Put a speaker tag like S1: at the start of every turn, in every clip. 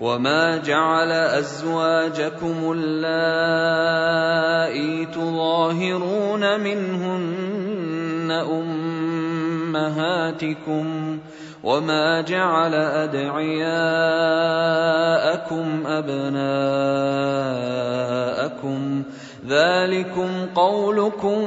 S1: وما جعل ازواجكم اللائي تظاهرون منهن امهاتكم وما جعل ادعياءكم ابناءكم ذلكم قولكم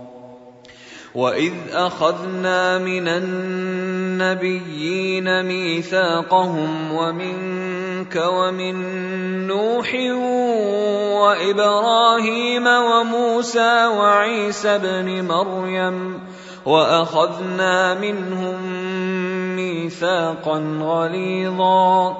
S1: واذ اخذنا من النبيين ميثاقهم ومنك ومن نوح وابراهيم وموسى وعيسى ابن مريم واخذنا منهم ميثاقا غليظا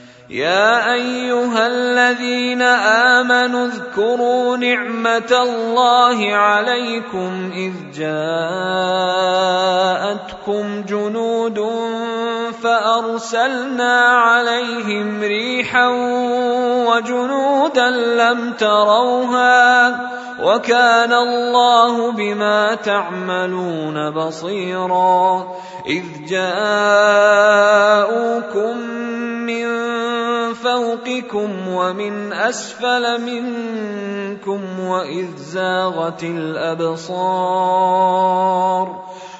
S1: يا أيها الذين آمنوا اذكروا نعمة الله عليكم إذ جاءتكم جنود فأرسلنا عليهم ريحا وجنودا لم تروها وكان الله بما تعملون بصيرا. إذ جاءوكم من فوقكم ومن أسفل منكم وإذ زاغت الأبصار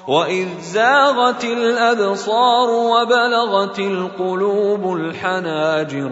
S1: وإذ زاغت الأبصار وبلغت القلوب الحناجر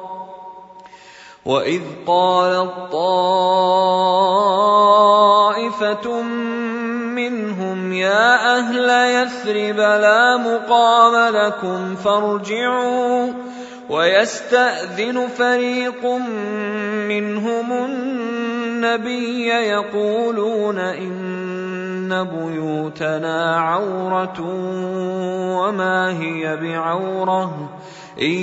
S1: واذ قالت طائفه منهم يا أهل يثرب لا مقام لكم فارجعوا ويستاذن فريق منهم النبي يقولون ان بيوتنا عوره وما هي بعوره إن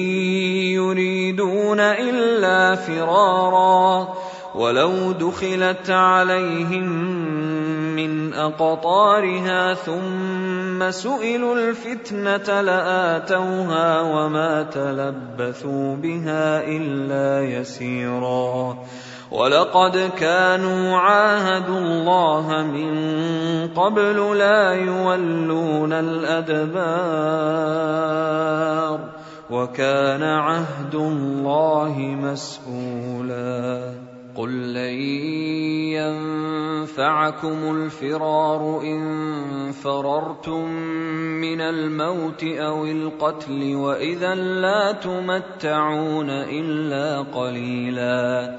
S1: يريدون إلا فرارا ولو دخلت عليهم أقطارها ثم سئلوا الفتنة لآتوها وما تلبثوا بها إلا يسيرا ولقد كانوا عاهدوا الله من قبل لا يولون الأدبار وكان عهد الله مسؤولا. قل لن ينفعكم الفرار إن فررتم من الموت أو القتل وإذا لا تمتعون إلا قليلا.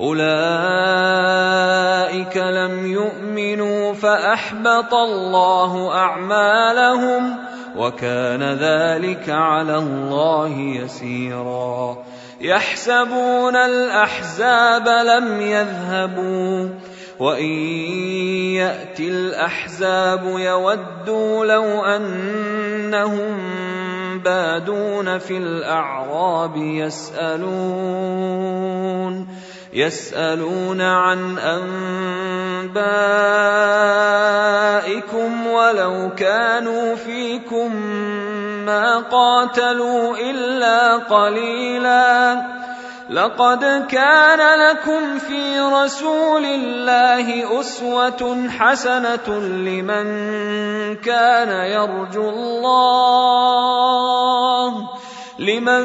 S1: أولئك لم يؤمنوا فأحبط الله أعمالهم وكان ذلك على الله يسيرا. يحسبون الأحزاب لم يذهبوا وإن يأتي الأحزاب يودوا لو أنهم بادون في الأعراب يسألون. يسألون عن أنبائكم ولو كانوا فيكم ما قاتلوا إلا قليلا. لقد كان لكم في رسول الله أسوة حسنة لمن كان يرجو الله. لمن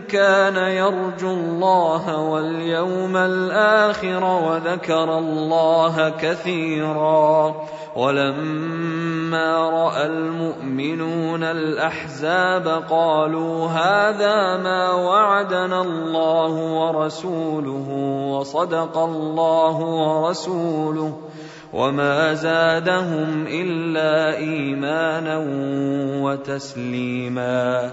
S1: كان يرجو الله واليوم الآخر وذكر الله كثيرا ولما رأى المؤمنون الأحزاب قالوا هذا ما وعدنا الله ورسوله وصدق الله ورسوله وما زادهم إلا إيمانا وتسليما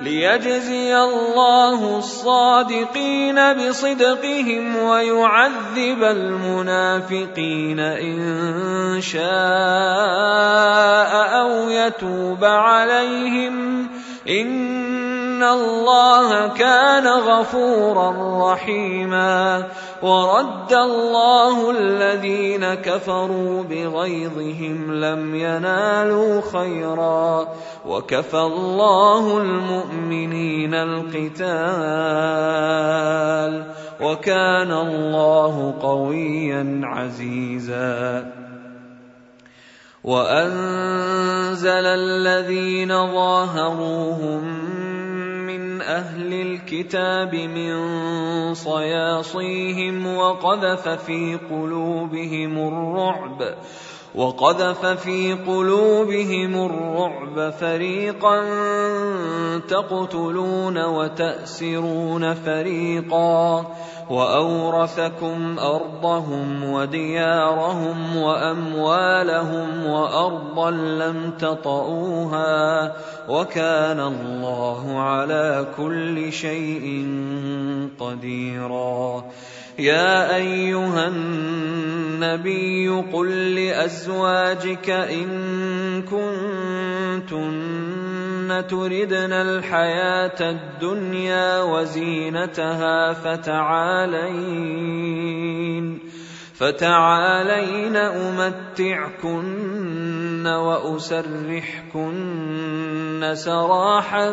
S1: ليجزي الله الصادقين بصدقهم ويعذب المنافقين إن شاء أو يتوب عليهم ان الله كان غفورا رحيما ورد الله الذين كفروا بغيظهم لم ينالوا خيرا وكفى الله المؤمنين القتال وكان الله قويا عزيزا وأنزل الذين ظاهروهم من أهل الكتاب من صياصيهم وقذف في قلوبهم الرعب وقذف في قلوبهم الرعب فريقا تقتلون وتأسرون فريقا. وأورثكم أرضهم وديارهم وأموالهم وأرضا لم تطئوها وكان الله على كل شيء قديرا. يا أيها النبي قل لأزواجك إن كنتن تردن الحياة الدنيا وزينتها فتعالين فتعالين أمتعكن وأسرحكن سراحا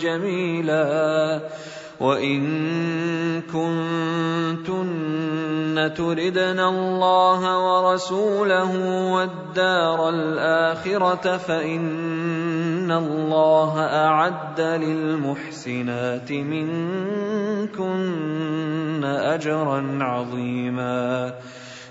S1: جميلا وان كنتن تردن الله ورسوله والدار الاخره فان الله اعد للمحسنات منكن اجرا عظيما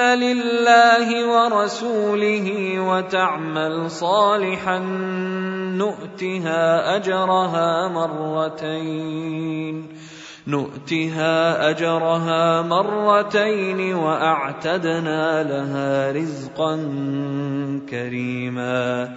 S1: لله ورسوله وتعمل صالحا نؤتها اجرها مرتين نؤتها اجرها مرتين واعتدنا لها رزقا كريما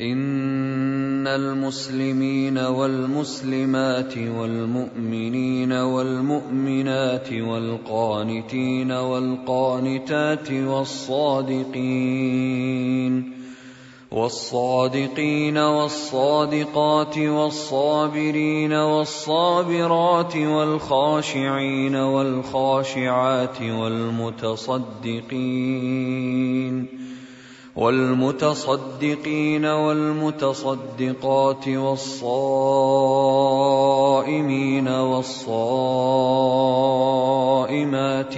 S1: إن المسلمين والمسلمات والمؤمنين والمؤمنات والقانتين والقانتات والصادقين والصادقين والصادقات والصابرين والصابرات والخاشعين والخاشعات والمتصدقين والمتصدقين والمتصدقات والصائمين والصائمات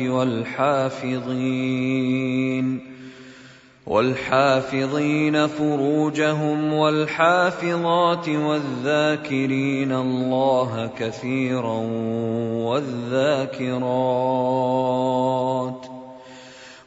S1: والحافظين والحافظين فروجهم والحافظات والذاكرين الله كثيرا والذاكرات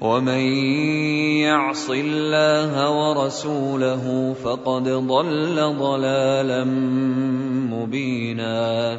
S1: ومن يعص الله ورسوله فقد ضل ضلالا مبينا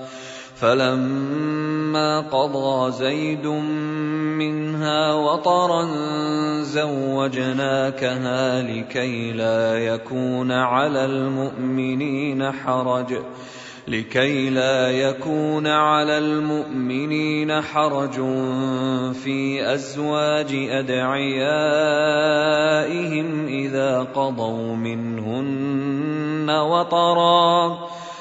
S1: فلما قضى زيد منها وطرا زوجناكها لكي لا يكون على المؤمنين حرج لكي لا يكون على المؤمنين حرج في ازواج ادعيائهم اذا قضوا منهن وطرا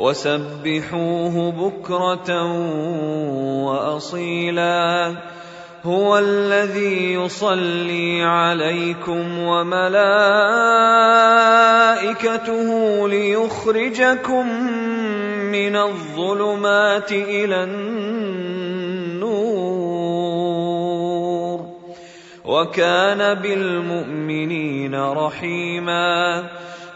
S1: وسبحوه بكرة وأصيلا. هو الذي يصلي عليكم وملائكته ليخرجكم من الظلمات إلى النور. وكان بالمؤمنين رحيما.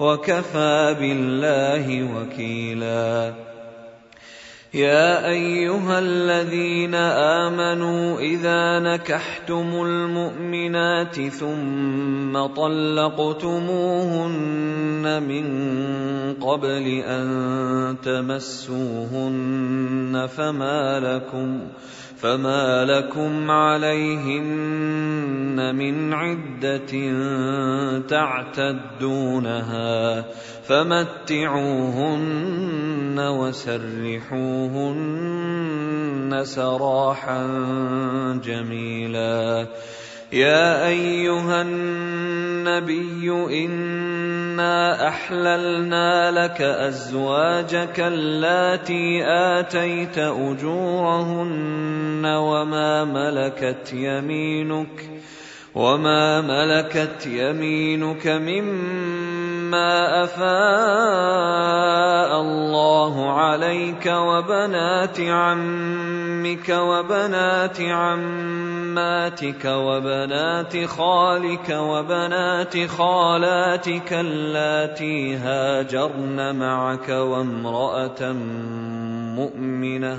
S1: وكفى بالله وكيلا. يا أيها الذين آمنوا إذا نكحتم المؤمنات ثم طلقتموهن من قبل أن تمسوهن فما لكم فما لكم عليهن من عده تعتدونها فمتعوهن وسرحوهن سراحا جميلا يا أيها النبي إنا أحللنا لك أزواجك اللاتي آتيت أجورهن وما ملكت يمينك وما ملكت يمينك مما افاء الله عليك وبنات عمك وبنات عماتك وبنات خالك وبنات خالاتك اللاتي هاجرن معك وامراه مؤمنه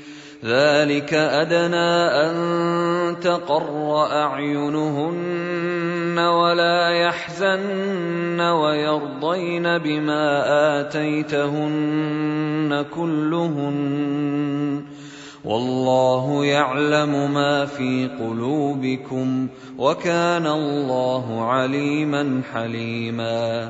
S1: ذلك أدنى أن تقر أعينهن ولا يحزن ويرضين بما آتيتهن كلهن والله يعلم ما في قلوبكم وكان الله عليما حليما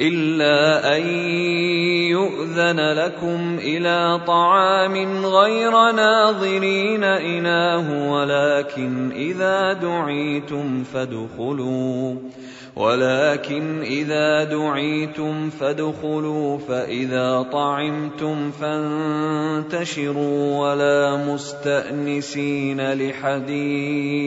S1: إلا أن يؤذن لكم إلى طعام غير ناظرين إناه ولكن إذا دعيتم فادخلوا ولكن إذا دعيتم فادخلوا فإذا طعمتم فانتشروا ولا مستأنسين لحديث.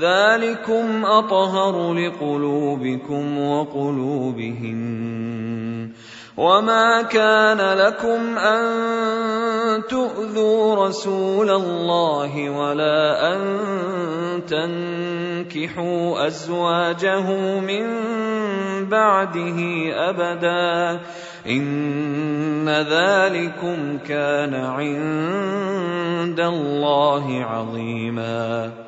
S1: ذلكم اطهر لقلوبكم وقلوبهن وما كان لكم ان تؤذوا رسول الله ولا ان تنكحوا ازواجه من بعده ابدا ان ذلكم كان عند الله عظيما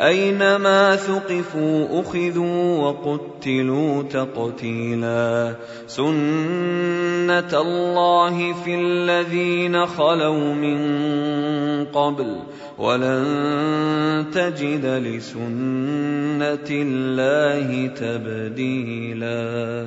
S1: أينما ثقفوا أخذوا وقتلوا تقتيلا سنة الله في الذين خلوا من قبل ولن تجد لسنة الله تبديلا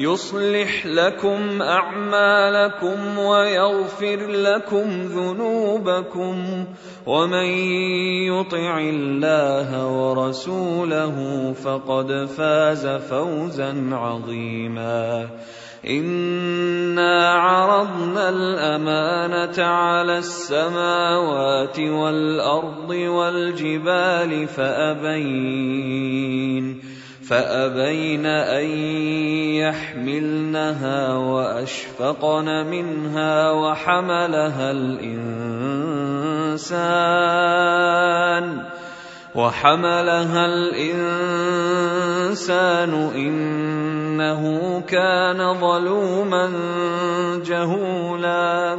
S1: يصلح لكم أعمالكم ويغفر لكم ذنوبكم ومن يطع الله ورسوله فقد فاز فوزا عظيما. إنا عرضنا الأمانة على السماوات والأرض والجبال فأبين فأبين أن يحملنها وأشفقن منها وحملها الإنسان وحملها الإنسان إنه كان ظلوما جهولا